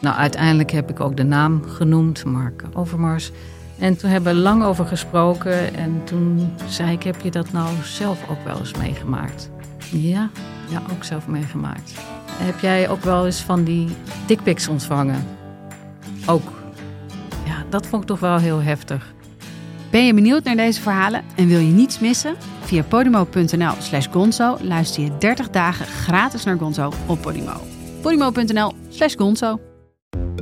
Nou, uiteindelijk heb ik ook de naam genoemd, Mark Overmars. En toen hebben we lang over gesproken. En toen zei ik, heb je dat nou zelf ook wel eens meegemaakt? Ja, ja, ook zelf meegemaakt. Heb jij ook wel eens van die dickpics ontvangen? Ook. Ja, dat vond ik toch wel heel heftig. Ben je benieuwd naar deze verhalen en wil je niets missen? Via podimo.nl slash gonzo luister je 30 dagen gratis naar Gonzo op Podimo. podimo.nl slash gonzo.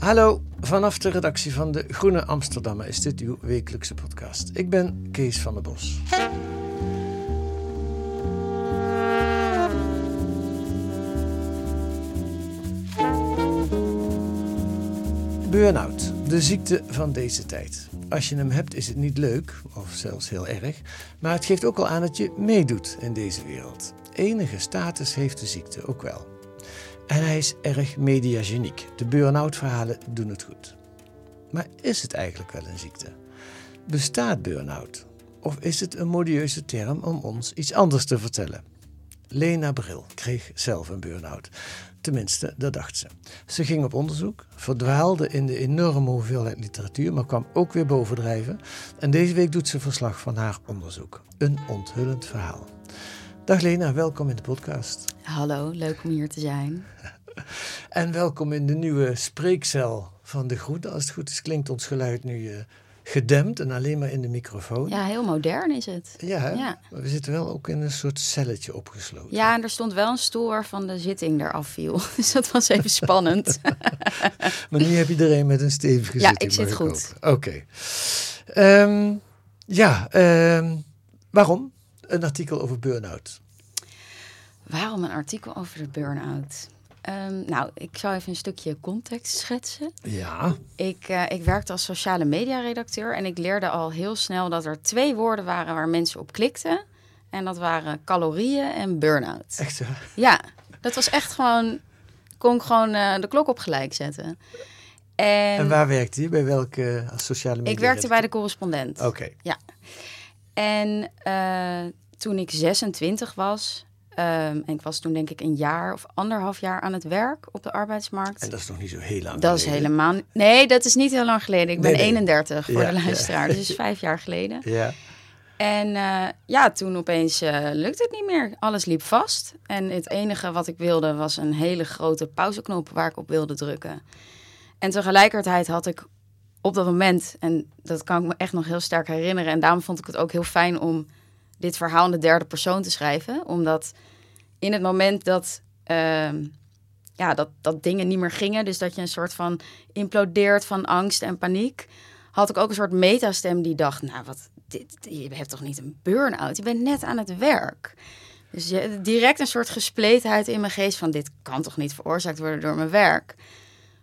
Hallo, vanaf de redactie van de Groene Amsterdammer is dit uw wekelijkse podcast. Ik ben Kees van der Bos. Burn-out, de ziekte van deze tijd. Als je hem hebt is het niet leuk, of zelfs heel erg, maar het geeft ook al aan dat je meedoet in deze wereld. Enige status heeft de ziekte ook wel. En hij is erg mediageniek. De burn-out verhalen doen het goed. Maar is het eigenlijk wel een ziekte? Bestaat burn-out? Of is het een modieuze term om ons iets anders te vertellen? Lena Bril kreeg zelf een burn-out. Tenminste, dat dacht ze. Ze ging op onderzoek, verdwaalde in de enorme hoeveelheid literatuur, maar kwam ook weer bovendrijven. En deze week doet ze verslag van haar onderzoek. Een onthullend verhaal. Dag Lena, welkom in de podcast. Hallo, leuk om hier te zijn. En welkom in de nieuwe spreekcel van de Groene. Als het goed is, klinkt ons geluid nu eh, gedempt en alleen maar in de microfoon. Ja, heel modern is het. Ja? Ja. maar we zitten wel ook in een soort celletje opgesloten. Ja, en er stond wel een stoel waarvan de zitting eraf viel. Dus dat was even spannend. Maar nu heb je er een met een stevige Ja, zitting, ik zit goed. Oké. Ehm, ja, ehm, waarom? Een artikel over burn-out. Waarom een artikel over de burn-out? Ehm, nou, ik zal even een stukje context schetsen. Ja, Ik, eh, ik werkte als sociale media redacteur en ik leerde al heel snel dat er twee woorden waren waar mensen op klikten. En dat waren calorieën en burn-out. echt zo. Ja, dat was echt gewoon, kon ik gewoon eh, de klok op gelijk zetten. En, En waar werkte je? Bij welke als sociale media? ik werkte bij de correspondent. Oké. En eh, toen ik 26 was, en ik was toen denk ik een jaar of anderhalf jaar aan het werk op de arbeidsmarkt. En dat is nog niet zo heel lang dat is helemaal. Nee, dat is niet heel lang geleden. Ik ben Nee, nee. 31 voor Ja, de ja. luisteraar. Dus is vijf jaar geleden. Ja, En eh, ja, toen opeens eh, lukte het niet meer. Alles liep vast. En het enige wat ik wilde was een hele grote pauzeknop waar ik op wilde drukken. En tegelijkertijd had ik op dat moment, en dat kan ik me echt nog heel sterk herinneren. En daarom vond ik het ook heel fijn om dit verhaal in de derde persoon te schrijven. Omdat in het moment dat, ehm, ja, dat, dat dingen niet meer gingen, dus dat je een soort van implodeert van angst en paniek, had ik ook een soort metastem die dacht, nou wat, dit, je hebt toch niet een burn-out, je bent net aan het werk. Dus je, direct een soort gespletenheid in mijn geest van dit kan toch niet veroorzaakt worden door mijn werk.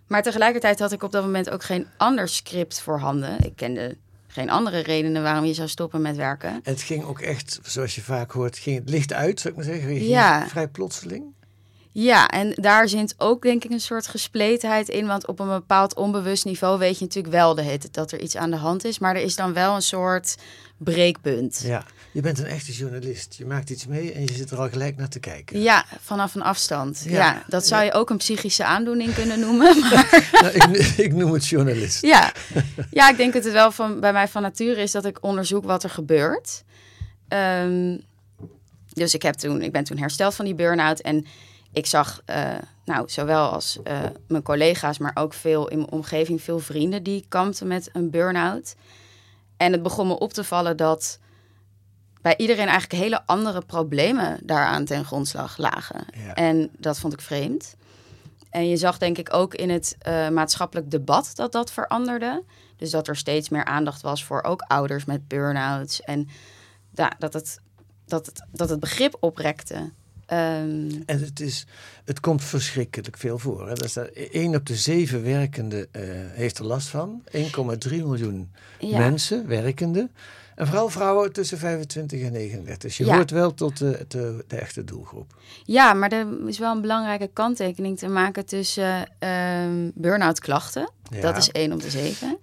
Maar tegelijkertijd had ik op dat moment ook geen ander script voorhanden. Ik kende geen andere redenen waarom je zou stoppen met werken. En het ging ook echt, zoals je vaak hoort, ging het licht uit, zou ik maar zeggen. Je Ja. Vrij plotseling. Ja, en daar zit ook denk ik een soort gespletenheid in. Want op een bepaald onbewust niveau weet je natuurlijk wel de tijd dat er iets aan de hand is. Maar er is dan wel een soort breekpunt. Ja, je bent een echte journalist. Je maakt iets mee en je zit er al gelijk naar te kijken. Ja, vanaf een afstand. Ja. Ja, dat zou je ook een psychische aandoening kunnen noemen. Maar Nou, ik, ik noem het journalist. ja. ja, ik denk dat het wel van, bij mij van nature is dat ik onderzoek wat er gebeurt. Ehm, dus ik, heb toen, ik ben toen hersteld van die burn-out. En ik zag, eh, nou, zowel als eh, mijn collega's, maar ook veel in mijn omgeving, veel vrienden die kampten met een burn-out. En het begon me op te vallen dat bij iedereen eigenlijk hele andere problemen daaraan ten grondslag lagen. Ja. En dat vond ik vreemd. En je zag denk ik ook in het eh, maatschappelijk debat dat dat veranderde. Dus dat er steeds meer aandacht was voor ook ouders met burn-outs. En ja, dat, het, dat, het, dat het begrip oprekte. Ehm, En het, is, het komt verschrikkelijk veel voor. Hè? Dat is dat 1 op de zeven werkenden eh, heeft er last van. 1,3 miljoen ja. mensen, werkenden. En vooral vrouwen tussen 25 en 39. Dus je Ja. hoort wel tot de, de, de echte doelgroep. ja, maar er is wel een belangrijke kanttekening te maken tussen ehm burn-out klachten. Ja. Dat is 1 op de 7.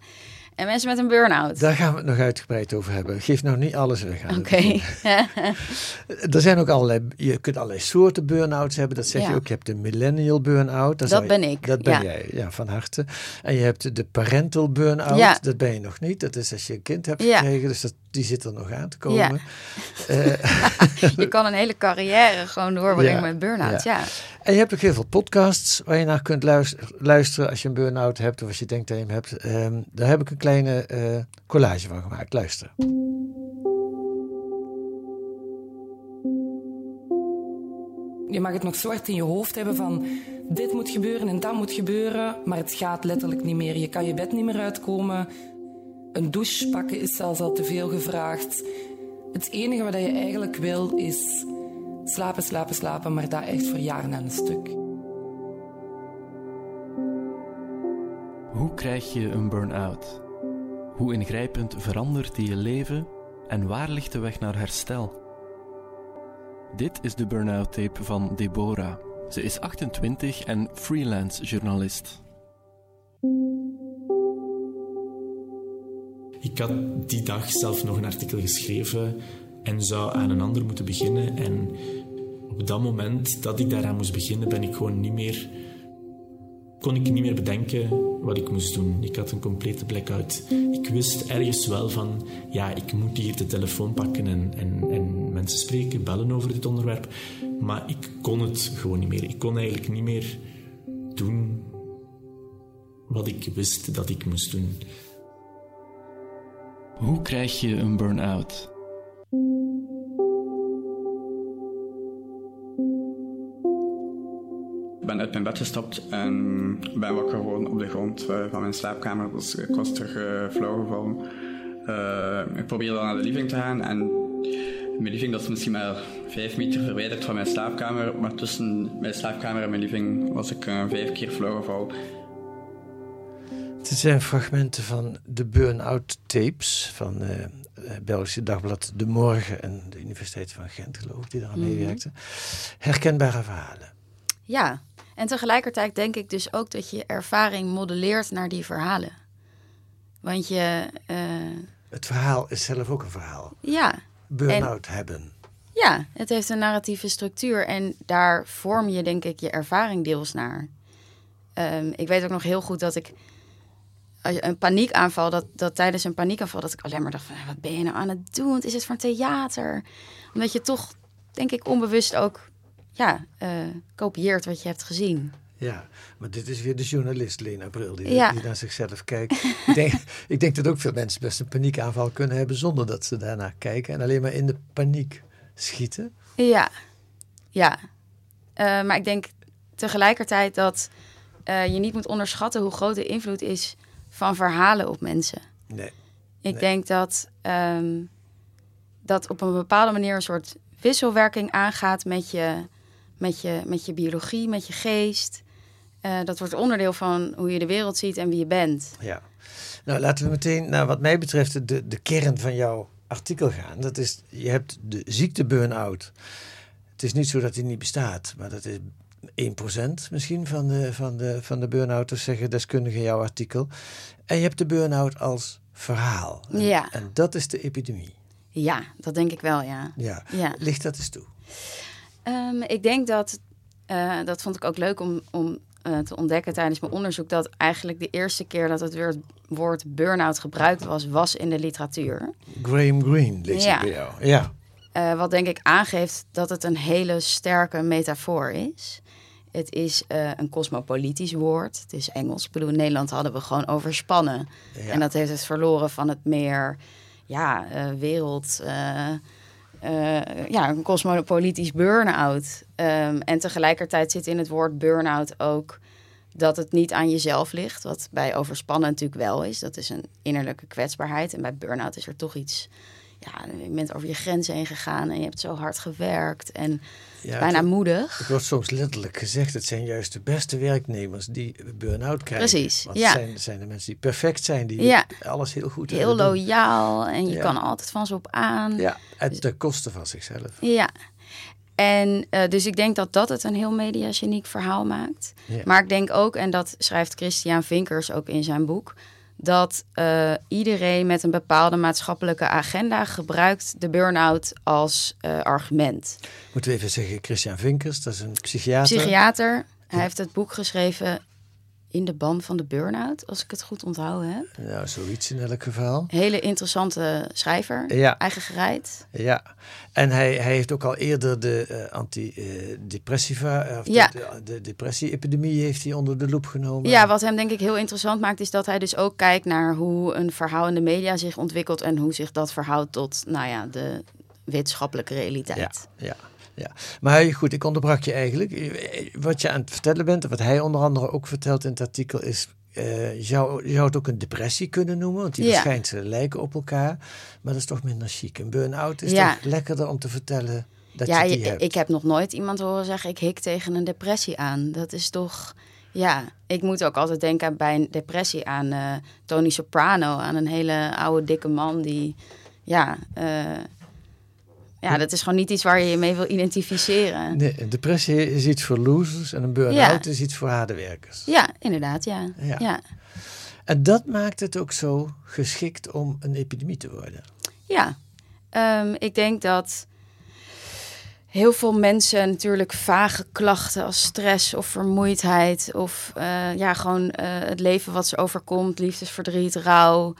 En mensen met een burn-out. Daar gaan we het nog uitgebreid over hebben. Geef nou niet alles weg aan. Oké. Er zijn ook allerlei, je kunt allerlei soorten burn-outs hebben. Dat zeg je ook. Je hebt de millennial burn-out. Dat je- ben ik, Dat ben ja. jij, ja, van harte. En je hebt de parental burn-out. Ja. Dat ben je nog niet. Dat is als je een kind hebt Ja. gekregen. Dus dat, die zit er nog aan te komen. Ja. Eh, je kan een hele carrière gewoon doorbrengen met burn-out. Ja. en je hebt ook heel veel podcasts waar je naar kunt luis- luisteren als je een burn-out hebt of als je denkt dat je hem hebt. Ehm, daar heb ik een kleine eh, collage van gemaakt. Luister. Je mag het nog zwart in je hoofd hebben van dit moet gebeuren en dat moet gebeuren, maar het gaat letterlijk niet meer. Je kan je bed niet meer uitkomen. Een douche pakken is zelfs al te veel gevraagd. Het enige wat je eigenlijk wil is slapen, slapen, slapen, maar dat echt voor jaren aan een stuk. Hoe krijg je een burn-out? Hoe ingrijpend verandert die je leven en waar ligt de weg naar herstel? Dit is de burn-out tape van Deborah. Ze is 28 en freelance journalist. Ik had die dag zelf nog een artikel geschreven en zou aan een ander moeten beginnen. En op dat moment dat ik daaraan moest beginnen, ben ik gewoon niet meer, kon ik niet meer bedenken wat ik moest doen. Ik had een complete blackout. Ik wist ergens wel van, ja, ik moet hier de telefoon pakken en, en, en mensen spreken, bellen over dit onderwerp. Maar ik kon het gewoon niet meer. Ik kon eigenlijk niet meer doen wat ik wist dat ik moest doen. Hoe krijg je een burn-out? Ben uit mijn bed gestapt en ben wakker geworden op de grond eh, van mijn slaapkamer. Dus ik was terug uh, flauw gevallen. Uh, ik probeerde dan naar de living te gaan en mijn living dat is misschien maar vijf meter verwijderd van mijn slaapkamer. Maar tussen mijn slaapkamer en mijn living was ik uh, vijf keer flauw gevallen. Dit zijn fragmenten van de burn-out tapes van uh, Belgische dagblad De Morgen en de Universiteit van Gent, geloof ik, die daaraan Mhm. meewerkte. Herkenbare verhalen. Ja, en tegelijkertijd denk ik dus ook dat je ervaring modelleert naar die verhalen. Want je. eh, Het verhaal is zelf ook een verhaal. ja, Burn-out hebben. ja, het heeft een narratieve structuur en daar vorm je denk ik je ervaring deels naar. Ehm, ik weet ook nog heel goed dat ik een paniekaanval, dat, dat tijdens een paniekaanval, dat ik alleen maar dacht van, wat ben je nou aan het doen? Wat is het voor een theater? Omdat je toch, denk ik, onbewust ook, ja, eh, kopieert wat je hebt gezien. Ja, maar dit is weer de journalist Lena Bril die, Ja. die naar zichzelf kijkt. ik, denk, ik denk dat ook veel mensen best een paniekaanval kunnen hebben zonder dat ze daarnaar kijken en alleen maar in de paniek schieten. Ja, ja. Eh, maar ik denk tegelijkertijd dat eh, je niet moet onderschatten hoe groot de invloed is van verhalen op mensen. Nee. Ik Nee. denk dat ehm, dat op een bepaalde manier een soort wisselwerking aangaat met je, met je, met je biologie, met je geest. Eh, dat wordt onderdeel van hoe je de wereld ziet en wie je bent. Ja. Nou, laten we meteen naar wat mij betreft de, de kern van jouw artikel gaan. Dat is, je hebt de ziekte burn-out. Het is niet zo dat die niet bestaat, maar dat is 1% misschien van de, van de, van de burn-outers, zeggen deskundigen in jouw artikel. En je hebt de burn-out als verhaal. En, Ja. en dat is de epidemie. Ja, dat denk ik wel, ja. Ja. Ja. Licht dat eens toe. Ehm, ik denk dat, eh, dat vond ik ook leuk om, om eh, te ontdekken tijdens mijn onderzoek, dat eigenlijk de eerste keer dat het woord, woord burn-out gebruikt was, was in de literatuur. Graham Greene lees Ja. ik bij jou. Ja. Eh, wat denk ik aangeeft dat het een hele sterke metafoor is. Het is een cosmopolitisch woord. Het is Engels. Ik bedoel, in Nederland hadden we gewoon overspannen. Ja. En dat heeft het verloren van het meer ja, wereld. Eh, ja, een cosmopolitisch burn-out. Ehm, en tegelijkertijd zit in het woord burn-out ook dat het niet aan jezelf ligt. Wat bij overspannen natuurlijk wel is. Dat is een innerlijke kwetsbaarheid. En bij burn-out is er toch iets ja, je bent over je grenzen heen gegaan en je hebt zo hard gewerkt en Ja, bijna het- moedig. Het wordt soms letterlijk gezegd, het zijn juist de beste werknemers die burn-out krijgen. Precies, Want ja. het zijn, zijn de mensen die perfect zijn, die Ja. alles heel goed Heel loyaal en je kan altijd van ze op aan. Ja, en ten koste van zichzelf. Ja. En eh, dus ik denk dat dat het een heel mediageniek verhaal maakt. Maar ik denk ook, en dat schrijft Christian Vinkers ook in zijn boek, dat eh, iedereen met een bepaalde maatschappelijke agenda gebruikt de burn-out als eh, argument. Moeten we even zeggen, Christian Vinkers, dat is een psychiater. Psychiater, hij heeft het boek geschreven in de ban van de burn-out, als ik het goed onthouden heb. Nou, zoiets in elk geval. Hele interessante schrijver, Ja. eigen gereid. Ja, en hij, hij heeft ook al eerder de eh, antidepressiva, uh, Ja. de, de, de depressie-epidemie heeft hij onder de loep genomen. Ja, wat hem denk ik heel interessant maakt, is dat hij dus ook kijkt naar hoe een verhaal in de media zich ontwikkelt en hoe zich dat verhoudt tot, nou ja, de wetenschappelijke realiteit. Ja, ja, ja. Maar goed, ik onderbrak je eigenlijk. Wat je aan het vertellen bent, en wat hij onder andere ook vertelt in het artikel, is. eh, je, zou, je zou het ook een depressie kunnen noemen, want die Ja. verschijnselen lijken op elkaar. Maar dat is toch minder chic. Een burn-out is Ja. toch lekkerder om te vertellen dat ja, je die je- hebt. ik heb nog nooit iemand horen zeggen, ik hik tegen een depressie aan. Dat is toch, ja, ik moet ook altijd denken bij een depressie aan eh, Tony Soprano, aan een hele oude dikke man die, ja, eh, ja, dat is gewoon niet iets waar je je mee wil identificeren. Nee, een depressie is iets voor losers en een burn-out is iets voor harde werkers. Ja, inderdaad, ja. Ja. ja. En dat maakt het ook zo geschikt om een epidemie te worden. Ja, Ehm, ik denk dat heel veel mensen natuurlijk vage klachten als stress of vermoeidheid of eh, ja, gewoon eh, het leven wat ze overkomt, liefdesverdriet, rouw.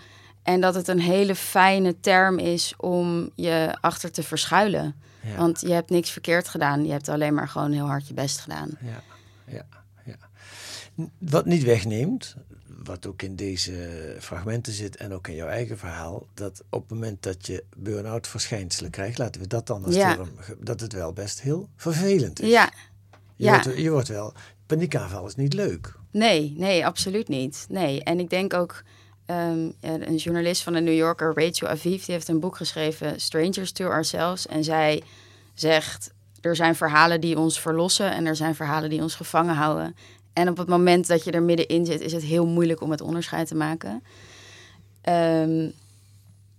En dat het een hele fijne term is om je achter te verschuilen. Ja. Want je hebt niks verkeerd gedaan. Je hebt alleen maar gewoon heel hard je best gedaan. Ja, ja, ja. Wat niet wegneemt, wat ook in deze fragmenten zit en ook in jouw eigen verhaal, dat op het moment dat je burn-out verschijnselen krijgt, laten we dat dan als Ja. term, dat het wel best heel vervelend is. Ja, Je, ja. wordt, je wordt wel, paniekaanval is niet leuk. Nee, nee, absoluut niet. Nee, en ik denk ook, ehm, een journalist van de New Yorker, Rachel Aviv, die heeft een boek geschreven, Strangers to Ourselves. En zij zegt, er zijn verhalen die ons verlossen en er zijn verhalen die ons gevangen houden. En op het moment dat je er middenin zit, is het heel moeilijk om het onderscheid te maken. Ehm,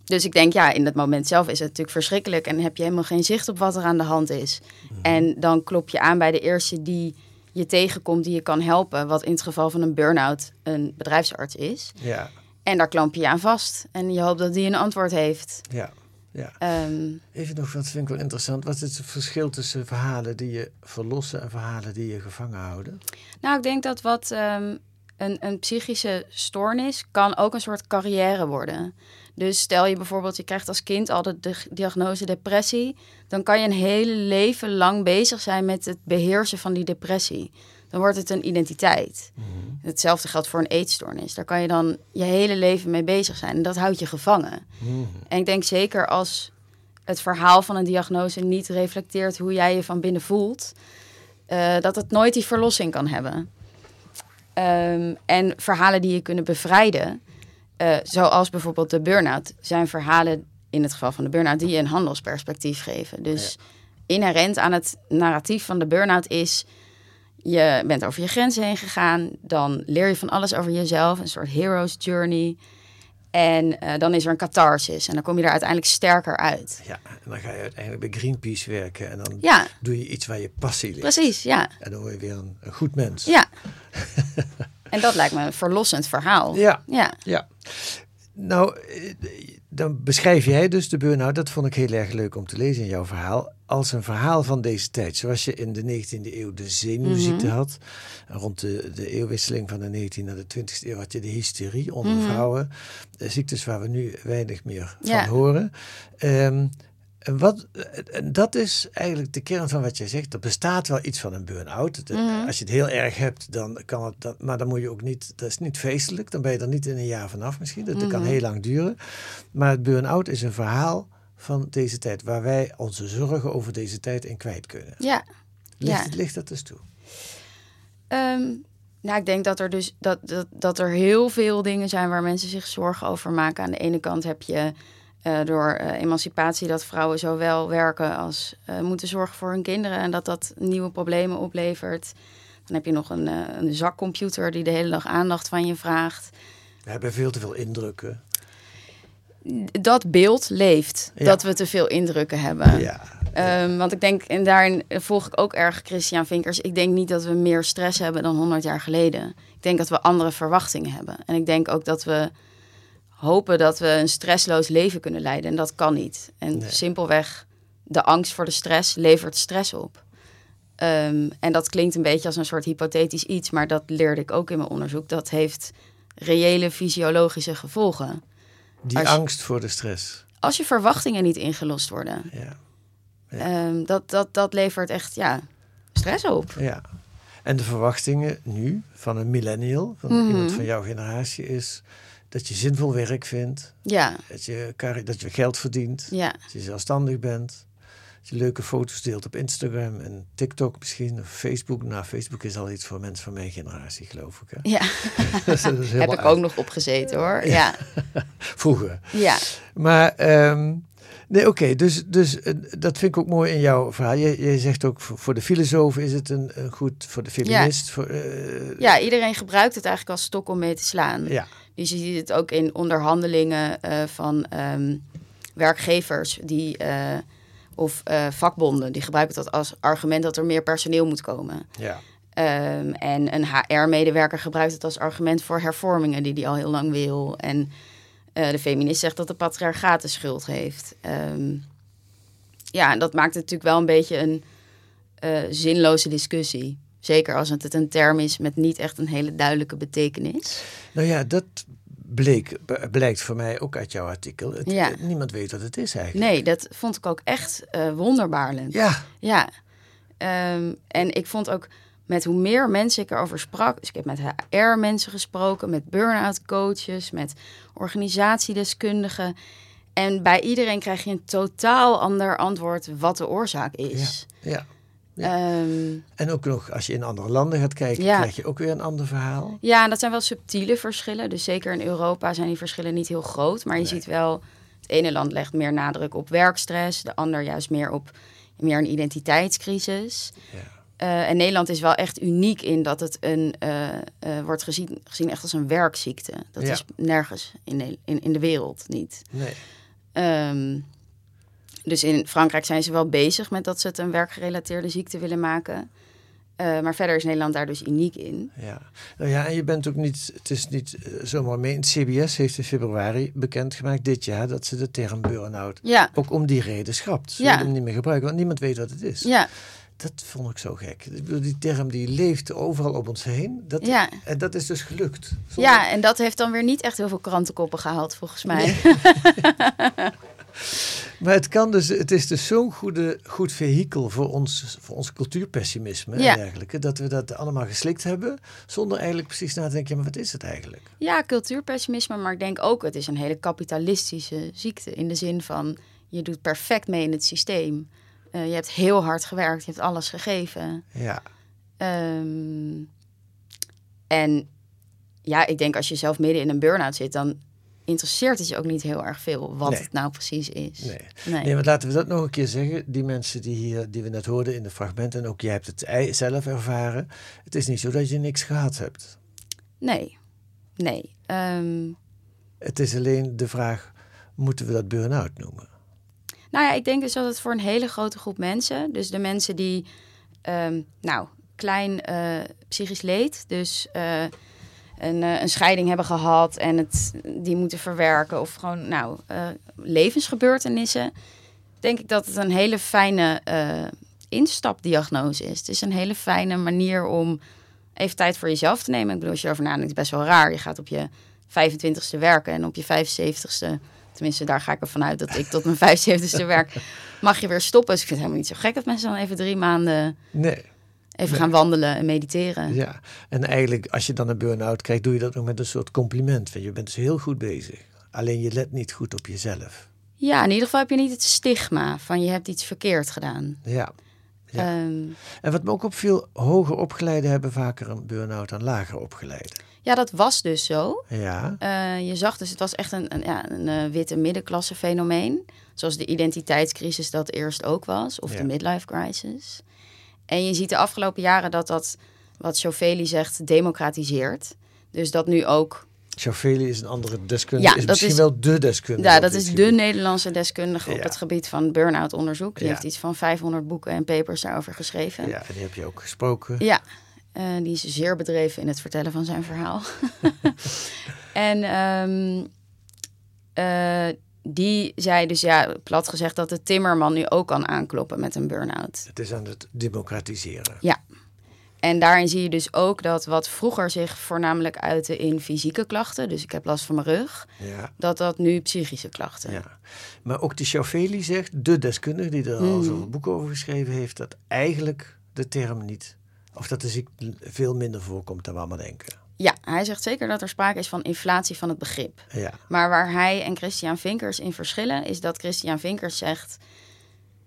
dus ik denk, ja, in dat moment zelf is het natuurlijk verschrikkelijk en heb je helemaal geen zicht op wat er aan de hand is. En dan klop je aan bij de eerste die je tegenkomt, die je kan helpen, wat in het geval van een burn-out een bedrijfsarts is. Ja, En daar klamp je je aan vast en je hoopt dat die een antwoord heeft. ja, ja. Ehm, Even nog, wat vind ik wel interessant, wat is het verschil tussen verhalen die je verlossen en verhalen die je gevangen houden? nou, ik denk dat wat ehm, een, een psychische stoornis kan ook een soort carrière worden. Dus stel je bijvoorbeeld, je krijgt als kind al de diagnose depressie, dan kan je een hele leven lang bezig zijn met het beheersen van die depressie. Dan wordt het een identiteit. Hetzelfde geldt voor een eetstoornis. Daar kan je dan je hele leven mee bezig zijn. En dat houdt je gevangen. En ik denk zeker als het verhaal van een diagnose niet reflecteert hoe jij je van binnen voelt, eh, dat het nooit die verlossing kan hebben. Ehm, en verhalen die je kunnen bevrijden, eh, zoals bijvoorbeeld de burn-out, zijn verhalen in het geval van de burn-out die je een handelsperspectief geven. Dus inherent aan het narratief van de burn-out is, je bent over je grenzen heen gegaan, dan leer je van alles over jezelf, een soort hero's journey. En eh, dan is er een catharsis en dan kom je er uiteindelijk sterker uit. Ja, en dan ga je uiteindelijk bij Greenpeace werken en dan Ja. doe je iets waar je passie ligt. Precies, ja. En dan word je weer een, een goed mens. Ja. en dat lijkt me een verlossend verhaal. Ja. Ja. Ja. Nou, eh, dan beschrijf jij dus de burn-out, dat vond ik heel erg leuk om te lezen in jouw verhaal, als een verhaal van deze tijd. Zoals je in de 19e eeuw de zenuwziekte Mhm. had. Rond de, de eeuwwisseling van de 19e naar de 20e eeuw had je de hysterie onder Mhm. vrouwen. Eh, ziektes waar we nu weinig meer Ja. van horen. Ehm, en wat, en dat is eigenlijk de kern van wat jij zegt. Er bestaat wel iets van een burn-out. Mhm. Als je het heel erg hebt, dan kan het. Dat, maar dan moet je ook niet. Dat is niet feestelijk. Dan ben je er niet in een jaar vanaf misschien. Dat, dat kan Mhm. heel lang duren. Maar het burn-out is een verhaal van deze tijd. Waar wij onze zorgen over deze tijd in kwijt kunnen. Ja. Ligt, Ja. ligt dat dus toe? Ehm, nou, ik denk dat er dus dat, dat, dat er heel veel dingen zijn waar mensen zich zorgen over maken. Aan de ene kant heb je eh, door eh, emancipatie dat vrouwen zowel werken als eh, moeten zorgen voor hun kinderen en dat dat nieuwe problemen oplevert. Dan heb je nog een, een zakcomputer die de hele dag aandacht van je vraagt. We hebben veel te veel indrukken. Dat beeld leeft, Ja. dat we te veel indrukken hebben. Ja. Ehm, want ik denk, en daarin volg ik ook erg Christian Vinkers. Ik denk niet dat we meer stress hebben dan 100 jaar geleden. Ik denk dat we andere verwachtingen hebben. En ik denk ook dat we hopen dat we een stressloos leven kunnen leiden. En dat kan niet. En Nee. simpelweg de angst voor de stress levert stress op. Ehm, en dat klinkt een beetje als een soort hypothetisch iets, maar dat leerde ik ook in mijn onderzoek. Dat heeft reële fysiologische gevolgen. Die Als angst voor de stress. Als je verwachtingen niet ingelost worden, Ja. Ehm, dat, dat, dat levert echt ja, stress op. ja. En de verwachtingen nu van een millennial, van Mhm. iemand van jouw generatie, is dat je zinvol werk vindt. Ja, Dat je, dat je geld verdient. ja, Dat je zelfstandig bent. Je leuke foto's deelt op Instagram en TikTok misschien. Of Facebook. Nou, Facebook is al iets voor mensen van mijn generatie, geloof ik. Hè? ja. Dat is- dat is Heb ik uit. ook nog opgezeten hoor. Ja, Vroeger. ja. Maar, ehm, nee, oké, dus, dus eh, dat vind ik ook mooi in jouw verhaal. Je, je zegt ook, voor voor de filosoof is het een, een goed, voor de feminist. Voor, eh, ja, iedereen gebruikt het eigenlijk als stok om mee te slaan. ja, Dus je ziet het ook in onderhandelingen eh, van ehm, werkgevers die, of eh, vakbonden. Die gebruiken dat als argument dat er meer personeel moet komen. ja, Ehm, en een HR-medewerker gebruikt het als argument voor hervormingen die hij al heel lang wil. En eh, de feminist zegt dat de patriarchaat de schuld heeft. Ehm, ja, en dat maakt het natuurlijk wel een beetje een eh, zinloze discussie. Zeker als het een term is met niet echt een hele duidelijke betekenis. Nou ja, dat bleek, blijkt voor mij ook uit jouw artikel. Het, Ja. Niemand weet wat het is eigenlijk. Nee, dat vond ik ook echt eh, wonderbaarlijk. Ja, Ja. Ehm, en ik vond ook met hoe meer mensen ik erover sprak. Dus ik heb met HR-mensen gesproken, met burn-out coaches, met organisatiedeskundigen. En bij iedereen krijg je een totaal ander antwoord wat de oorzaak is. ja. Ehm, En ook nog, als je in andere landen gaat kijken, Ja. krijg je ook weer een ander verhaal. ja, en dat zijn wel subtiele verschillen. Dus zeker in Europa zijn die verschillen niet heel groot. Maar je ziet wel, het ene land legt meer nadruk op werkstress, de ander juist meer op meer een identiteitscrisis. Ja. Eh, en Nederland is wel echt uniek in dat het een, eh, eh, wordt gezien, gezien echt als een werkziekte. Dat Ja. is nergens in de, in, in de wereld niet. Nee. Ehm, dus in Frankrijk zijn ze wel bezig met dat ze het een werkgerelateerde ziekte willen maken. Eh, maar verder is Nederland daar dus uniek in. Ja. Nou ja, en je bent ook niet, het is niet eh, zomaar mee. CBS heeft in februari bekendgemaakt dit jaar dat ze de term burn-out Ja, ook om die reden schrapt. Ze Ja. willen hem niet meer gebruiken, want niemand weet wat het is. ja, Dat vond ik zo gek. Die term die leeft overal om ons heen. Dat, ja. En dat is dus gelukt. Zonder- ja, en dat heeft dan weer niet echt heel veel krantenkoppen gehaald, volgens mij. Maar het, kan dus, het is dus zo'n goede, goed vehikel voor ons, voor ons cultuurpessimisme Ja. en dergelijke. Dat we dat allemaal geslikt hebben. Zonder eigenlijk precies na te denken, ja, maar wat is het eigenlijk? Ja, cultuurpessimisme, maar ik denk ook het is een hele kapitalistische ziekte. In de zin van je doet perfect mee in het systeem. Eh, je hebt heel hard gewerkt, je hebt alles gegeven. Ja, Ehm, en ja, ik denk als je zelf midden in een burn-out zit, dan interesseert het je ook niet heel erg veel wat Nee. het nou precies is. nee. Nee. Nee, maar laten we dat nog een keer zeggen. Die mensen die, hier, die we net hoorden in de fragmenten, en ook jij hebt het zelf ervaren. Het is niet zo dat je niks gehad hebt. nee. nee. Ehm, Het is alleen de vraag, moeten we dat burn-out noemen? Nou ja, ik denk dus dat het voor een hele grote groep mensen, dus de mensen die, ehm, nou, klein eh, psychisch leed, dus eh, een, eh, een scheiding hebben gehad en het, die moeten verwerken, of gewoon, nou, eh, levensgebeurtenissen, denk ik dat het een hele fijne eh, instapdiagnose is. Het is een hele fijne manier om even tijd voor jezelf te nemen. Ik bedoel, als je erover nadenkt, is best wel raar. Je gaat op je 25ste werken en op je 75ste Tenminste, daar ga ik ervan uit dat ik tot mijn 75ste werk. Mag je weer stoppen? Dus ik vind het helemaal niet zo gek dat mensen dan even drie maanden Nee. Even gaan wandelen en mediteren. Ja. Ja, en eigenlijk als je dan een burn-out krijgt, doe je dat ook met een soort compliment. Want je bent dus heel goed bezig. Alleen je let niet goed op jezelf. in ieder geval heb je niet het stigma van je hebt iets verkeerd gedaan. Ja. Ja. Ehm, En wat me ook opviel, hoger opgeleiden hebben vaker een burn-out dan lager opgeleiden. Ja, dat was dus zo. Ja. Uh, je zag dus, het was echt een, een, ja, een uh, witte middenklasse fenomeen. Zoals de identiteitscrisis dat eerst ook was. Of Ja. de midlife crisis. En je ziet de afgelopen jaren dat dat, wat Chauvelli zegt, democratiseert. Dus dat nu ook Chauvelli is een andere deskundige. Ja, is dat misschien is- wel de deskundige. Ja, dat is de Nederlandse deskundige op Ja. het gebied van burn-out onderzoek. Die Ja. heeft iets van 500 boeken en papers daarover geschreven. Ja, en die heb je ook gesproken. Ja, eh, die is zeer bedreven in het vertellen van zijn verhaal. en ehm, eh, die zei dus, ja, plat gezegd, dat de timmerman nu ook kan aankloppen met een burn-out. Het is aan het democratiseren. Ja. En daarin zie je dus ook dat wat vroeger zich voornamelijk uitte in fysieke klachten, dus ik heb last van mijn rug, Ja. dat dat nu psychische klachten. Ja. Maar ook die Chauvelli zegt, de deskundige die er al Mhm. zoveel boeken over geschreven heeft, dat eigenlijk de term niet, of dat de ziekte veel minder voorkomt dan we allemaal denken. Ja, hij zegt zeker dat er sprake is van inflatie van het begrip. Ja. Maar waar hij en Christian Vinkers in verschillen, is dat Christian Vinkers zegt: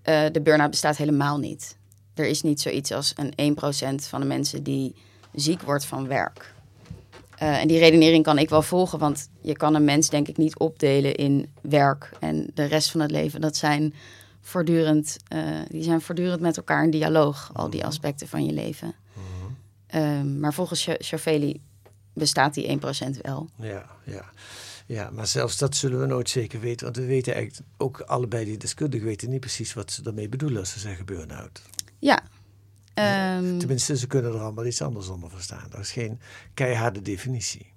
eh, de burn-out bestaat helemaal niet. Er is niet zoiets als een 1% van de mensen die ziek wordt van werk. Eh, en die redenering kan ik wel volgen, want je kan een mens denk ik niet opdelen in werk en de rest van het leven. Dat zijn voortdurend, eh, die zijn voortdurend met elkaar in dialoog, al die aspecten van je leven. Ehm, maar volgens Ch- Chauvelli bestaat die 1% wel. Ja, ja. Ja, maar zelfs dat zullen we nooit zeker weten. Want we weten eigenlijk ook allebei die deskundigen weten niet precies wat ze daarmee bedoelen als ze zeggen burn-out. Ja. Ehm, Tenminste, ze kunnen er allemaal iets anders onder verstaan. Dat is geen keiharde definitie.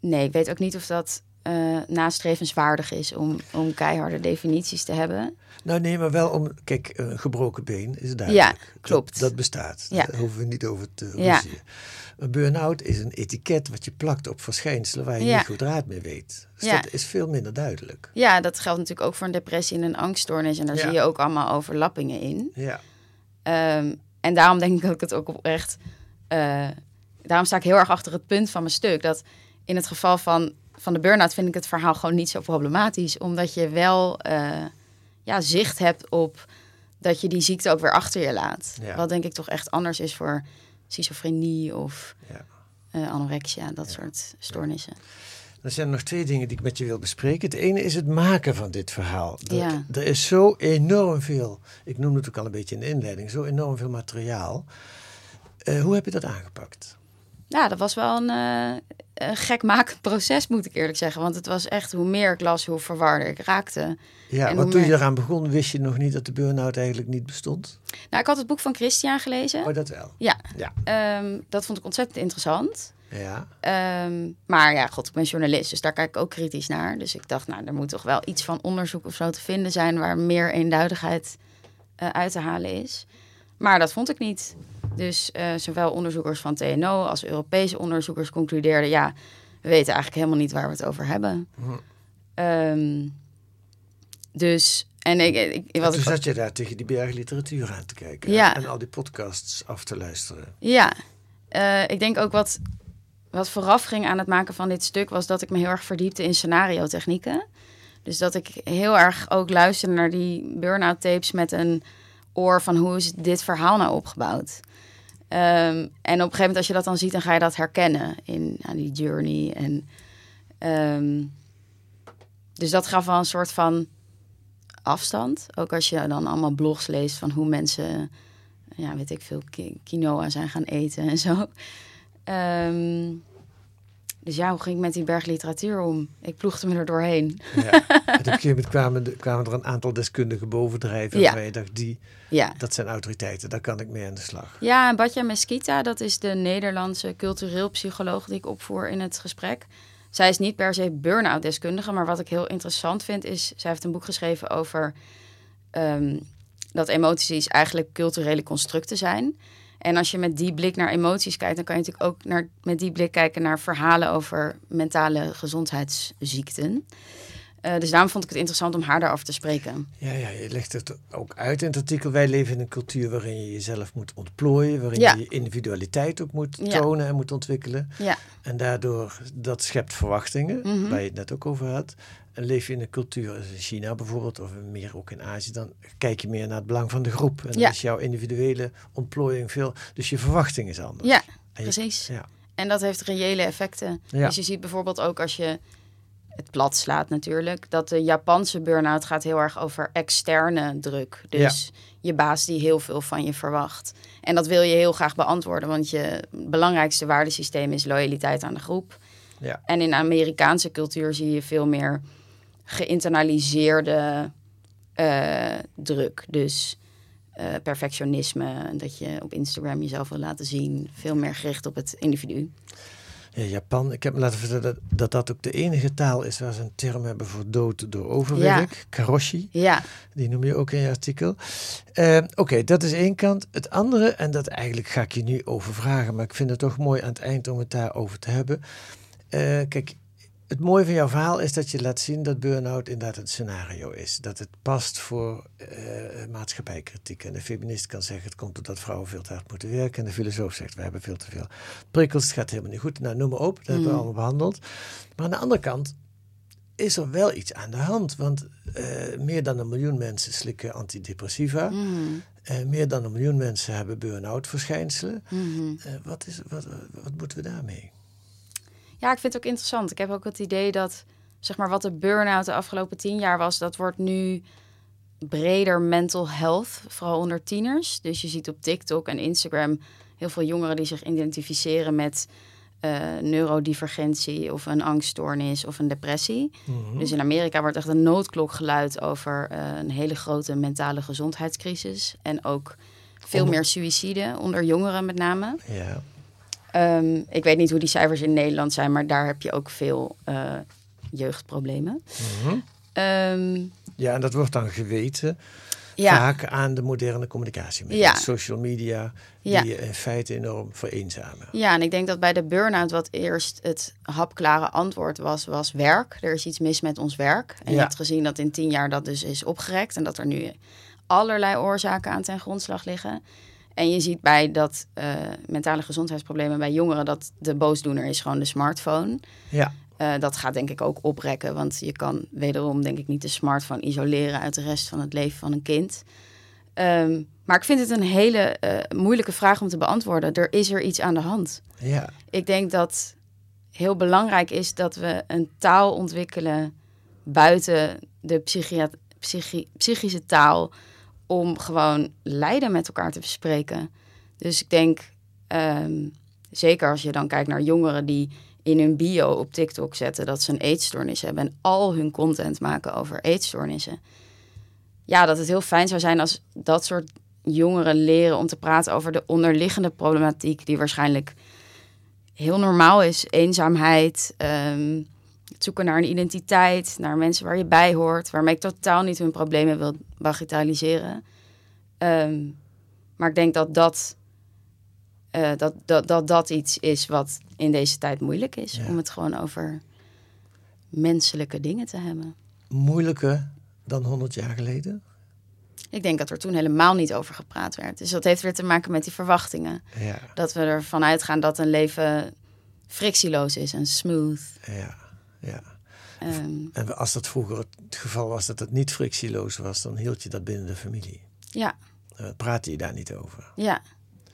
nee, ik weet ook niet of dat eh, nastrevenswaardig is om, om keiharde definities te hebben. Nou nee, maar wel om... Kijk, een gebroken been is duidelijk. Ja, klopt. Dat, dat bestaat. Ja. Daar hoeven we niet over te Ja. ruzien. Een burn-out is een etiket wat je plakt op verschijnselen waar je Ja. niet goed raad mee weet. Dus Ja. dat is veel minder duidelijk. Ja, dat geldt natuurlijk ook voor een depressie en een angststoornis. En daar Ja. zie je ook allemaal overlappingen in. Ja. Ehm, en daarom denk ik dat ik het ook oprecht... eh, daarom sta ik heel erg achter het punt van mijn stuk. Dat in het geval van, van de burn-out vind ik het verhaal gewoon niet zo problematisch. Omdat je wel eh, ja, zicht hebt op dat je die ziekte ook weer achter je laat. Ja. Wat denk ik toch echt anders is voor schizofrenie of Ja. eh, anorexia, dat soort stoornissen. Er zijn nog twee dingen die ik met je wil bespreken. Het ene is het maken van dit verhaal. Er, Ja. er is zo enorm veel, ik noemde het ook al een beetje in de inleiding, zo enorm veel materiaal. Eh, hoe heb je dat aangepakt? Ja, dat was wel een, eh, een gekmakend proces, moet ik eerlijk zeggen. Want het was echt, hoe meer ik las, hoe verwarder ik raakte. Ja, En want toen je eraan begon, wist je nog niet dat de burn-out eigenlijk niet bestond? Nou, ik had het boek van Christian gelezen. Oh, dat wel. Ja, Ja. Ehm, dat vond ik ontzettend interessant. Ja. Ehm, maar ja, god, ik ben journalist, dus daar kijk ik ook kritisch naar. Dus ik dacht, nou, er moet toch wel iets van onderzoek of zo te vinden zijn... waar meer eenduidigheid eh, uit te halen is. Maar dat vond ik niet. Dus eh, zowel onderzoekers van TNO als Europese onderzoekers concludeerden... ja, we weten eigenlijk helemaal niet waar we het over hebben. Hm. Ehm, dus, en ik, ik, En wat toen ik zat je daar tegen die berg literatuur aan te kijken. Ja. En al die podcasts af te luisteren. Ja, eh, ik denk ook wat, wat vooraf ging aan het maken van dit stuk... was dat ik me heel erg verdiepte in scenario-technieken. Dus dat ik heel erg ook luisterde naar die burn-out tapes... met een oor van hoe is dit verhaal nou opgebouwd. Ehm, en op een gegeven moment als je dat dan ziet... dan ga je dat herkennen in ja, die journey. En, ehm, dus dat gaf wel een soort van afstand. Ook als je dan allemaal blogs leest van hoe mensen ja, weet ik veel, quinoa zijn gaan eten en zo. Ehm, dus ja, hoe ging ik met die berg literatuur om? Ik ploegde me er doorheen. Ja. en op een gegeven moment kwamen, kwamen er een aantal deskundigen bovendrijven. Ja. Waarvan je dacht, die, Ja. dat zijn autoriteiten, daar kan ik mee aan de slag. Ja, en Batja Mesquita, dat is de Nederlandse cultureel psycholoog die ik opvoer in het gesprek. Zij is niet per se burn-out deskundige, maar wat ik heel interessant vind is, zij heeft een boek geschreven over ehm, dat emoties eigenlijk culturele constructen zijn. En als je met die blik naar emoties kijkt, dan kan je natuurlijk ook naar, met die blik kijken naar verhalen over mentale gezondheidsziekten. Eh, dus daarom vond ik het interessant om haar daarover te spreken. Ja, ja, je legt het ook uit in het artikel. Wij leven in een cultuur waarin je jezelf moet ontplooien, waarin Ja. je je individualiteit ook moet Ja. tonen en moet ontwikkelen. Ja. En daardoor, dat schept verwachtingen, Mhm. waar je het net ook over had. En leef je in een cultuur als in China bijvoorbeeld, of meer ook in Azië, dan kijk je meer naar het belang van de groep. En dan is jouw individuele ontplooiing veel. Dus je verwachting is anders. Ja, En je- precies. ja. En dat heeft reële effecten. Ja. Dus je ziet bijvoorbeeld ook als je het plat slaat natuurlijk, dat de Japanse burn-out gaat heel erg over externe druk. Dus je baas die heel veel van je verwacht. En dat wil je heel graag beantwoorden, want je belangrijkste waardesysteem is loyaliteit aan de groep. Ja. En in de Amerikaanse cultuur zie je veel meer geïnternaliseerde eh, druk. Dus eh, perfectionisme, dat je op Instagram jezelf wil laten zien. Veel meer gericht op het individu. Ja, Japan, ik heb me laten vertellen dat, dat dat ook de enige taal is waar ze een term hebben voor dood door overwerk. Karoshi. Ja. Die noem je ook in je artikel. Eh, Oké, dat is één kant. Het andere, en dat eigenlijk ga ik je nu over vragen, maar ik vind het toch mooi aan het eind om het daarover te hebben. Eh, kijk, het mooie van jouw verhaal is dat je laat zien dat burn-out inderdaad een scenario is. Dat het past voor eh, maatschappijkritiek. En de feminist kan zeggen het komt doordat vrouwen veel te hard moeten werken. En de filosoof zegt we hebben veel te veel prikkels, het gaat helemaal niet goed. Nou, noem maar op, dat hebben we Mm. allemaal behandeld. Maar aan de andere kant is er wel iets aan de hand. Want eh, meer dan een miljoen mensen slikken antidepressiva. Eh, meer dan een miljoen mensen hebben burn-out verschijnselen. Eh, wat, is, wat, wat moeten we daarmee? Ja, ik vind het ook interessant. Ik heb ook het idee dat, zeg maar, wat de burn-out de afgelopen tien jaar was, dat wordt nu breder mental health, vooral onder tieners. Dus je ziet op TikTok en Instagram heel veel jongeren die zich identificeren met eh, neurodivergentie of een angststoornis of een depressie. Mhm. Dus in Amerika wordt echt een noodklok geluid over eh, een hele grote mentale gezondheidscrisis. En ook veel Onder- meer suïcide onder jongeren met name. Ja. Ehm, ik weet niet hoe die cijfers in Nederland zijn, maar daar heb je ook veel eh, jeugdproblemen. Mhm. Ehm, Ja, en dat wordt dan geweten Ja. vaak aan de moderne communicatie. Met Ja. social media, Ja. die je in feite enorm vereenzamen. ja, en ik denk dat bij de burn-out wat eerst het hapklare antwoord was, was werk. Er is iets mis met ons werk. En je hebt gezien dat in tien jaar dat dus is opgerekt en dat er nu allerlei oorzaken aan ten grondslag liggen. En je ziet bij dat eh, mentale gezondheidsproblemen bij jongeren dat de boosdoener is gewoon de smartphone. Ja. Eh, dat gaat denk ik ook oprekken, want je kan wederom denk ik niet de smartphone isoleren uit de rest van het leven van een kind. Ehm, maar ik vind het een hele eh, moeilijke vraag om te beantwoorden. Er is er iets aan de hand. Ja. Ik denk dat heel belangrijk is dat we een taal ontwikkelen buiten de psychi- psychische taal om gewoon lijden met elkaar te bespreken. Dus ik denk, ehm, zeker als je dan kijkt naar jongeren die in hun bio op TikTok zetten dat ze een eetstoornis hebben en al hun content maken over eetstoornissen. Ja, dat het heel fijn zou zijn als dat soort jongeren leren om te praten over de onderliggende problematiek die waarschijnlijk heel normaal is. Eenzaamheid, ehm, het zoeken naar een identiteit, naar mensen waar je bij hoort, waarmee ik totaal niet hun problemen wil bagatelliseren. Ehm, maar ik denk dat dat, eh, dat, dat, dat dat iets is wat in deze tijd moeilijk is. Ja. Om het gewoon over menselijke dingen te hebben. Moeilijker dan 100 jaar geleden? Ik denk dat er toen helemaal niet over gepraat werd. Dus dat heeft weer te maken met die verwachtingen. Ja. Dat we ervan uitgaan dat een leven frictieloos is en smooth. Ja, ja. Ehm, En als dat vroeger het geval was dat het niet frictieloos was, dan hield je dat binnen de familie. ja, Uh, praatte je daar niet over. ja,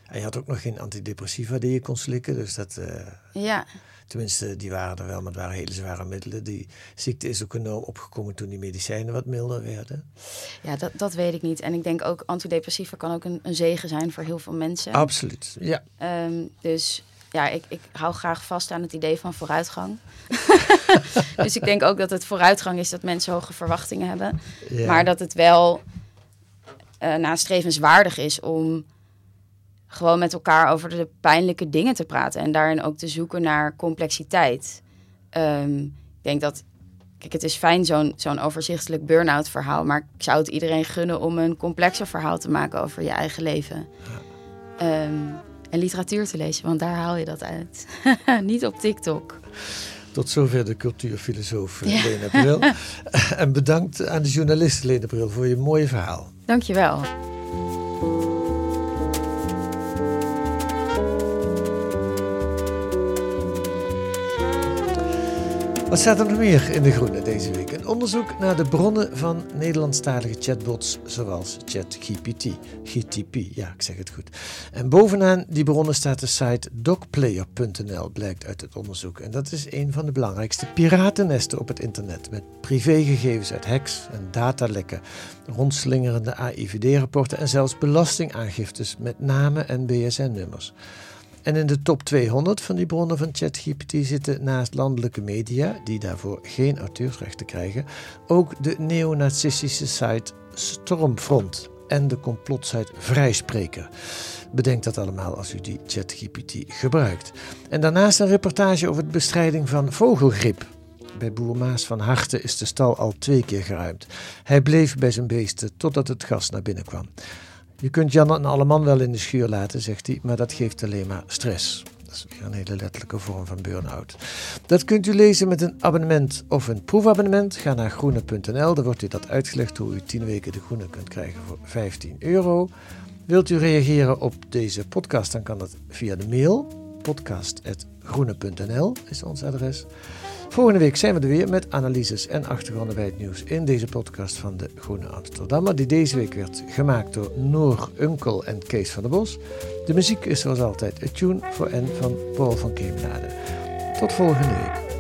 En je had ook nog geen antidepressiva die je kon slikken. Dus dat, eh, ja. tenminste, die waren er wel, maar het waren hele zware middelen. Die ziekte is ook enorm opgekomen toen die medicijnen wat milder werden. Ja, dat, dat weet ik niet. En ik denk ook antidepressiva kan ook een, een zegen zijn voor heel veel mensen. Absoluut, ja. Ehm, dus ja, ik, ik hou graag vast aan het idee van vooruitgang. dus ik denk ook dat het vooruitgang is dat mensen hoge verwachtingen hebben. Ja. Maar dat het wel eh nastrevenswaardig is om gewoon met elkaar over de pijnlijke dingen te praten. En daarin ook te zoeken naar complexiteit. Ehm, ik denk dat, kijk, het is fijn zo'n zo'n overzichtelijk burn-out verhaal. Maar ik zou het iedereen gunnen om een complexer verhaal te maken over je eigen leven. Ehm, en literatuur te lezen, want daar haal je dat uit. Niet op TikTok. Tot zover de cultuurfilosoof eh, Ja. Lena Bril. en bedankt aan de journalist Lena Bril voor je mooie verhaal. Dankjewel. Wat staat er nog meer in De Groene deze week? Een onderzoek naar de bronnen van Nederlandstalige chatbots zoals ChatGPT. GTP, ja, ik zeg het goed. En bovenaan die bronnen staat de site docplayer.nl, blijkt uit het onderzoek. En dat is een van de belangrijkste piratennesten op het internet. Met privégegevens uit hacks en datalekken, rondslingerende AIVD-rapporten en zelfs belastingaangiftes met namen en BSN-nummers. En in de top 200 van die bronnen van ChatGPT zitten naast landelijke media, die daarvoor geen auteursrechten krijgen, ook de neonazistische site Stormfront en de complotsite Vrijspreker. Bedenk dat allemaal als u die ChatGPT gebruikt. En daarnaast een reportage over de bestrijding van vogelgriep. Bij boer Maas van Harten is de stal al twee keer geruimd. Hij bleef bij zijn beesten totdat het gas naar binnen kwam. Je kunt Jan en Alleman wel in de schuur laten, zegt hij, maar dat geeft alleen maar stress. Dat is weer een hele letterlijke vorm van burn-out. Dat kunt u lezen met een abonnement of een proefabonnement. Ga naar groene.nl, daar wordt u dat uitgelegd hoe u 10 weken de groene kunt krijgen voor 15 euro. Wilt u reageren op deze podcast, dan kan dat via de mail podcast.groene.nl is ons adres. Volgende week zijn we er weer met analyses en achtergronden bij het nieuws in deze podcast van de Groene Amsterdammer, die deze week werd gemaakt door Noor Unkel en Kees van der Bos. De muziek is zoals altijd A Tune voor N van Paul van Kemenade. Tot volgende week.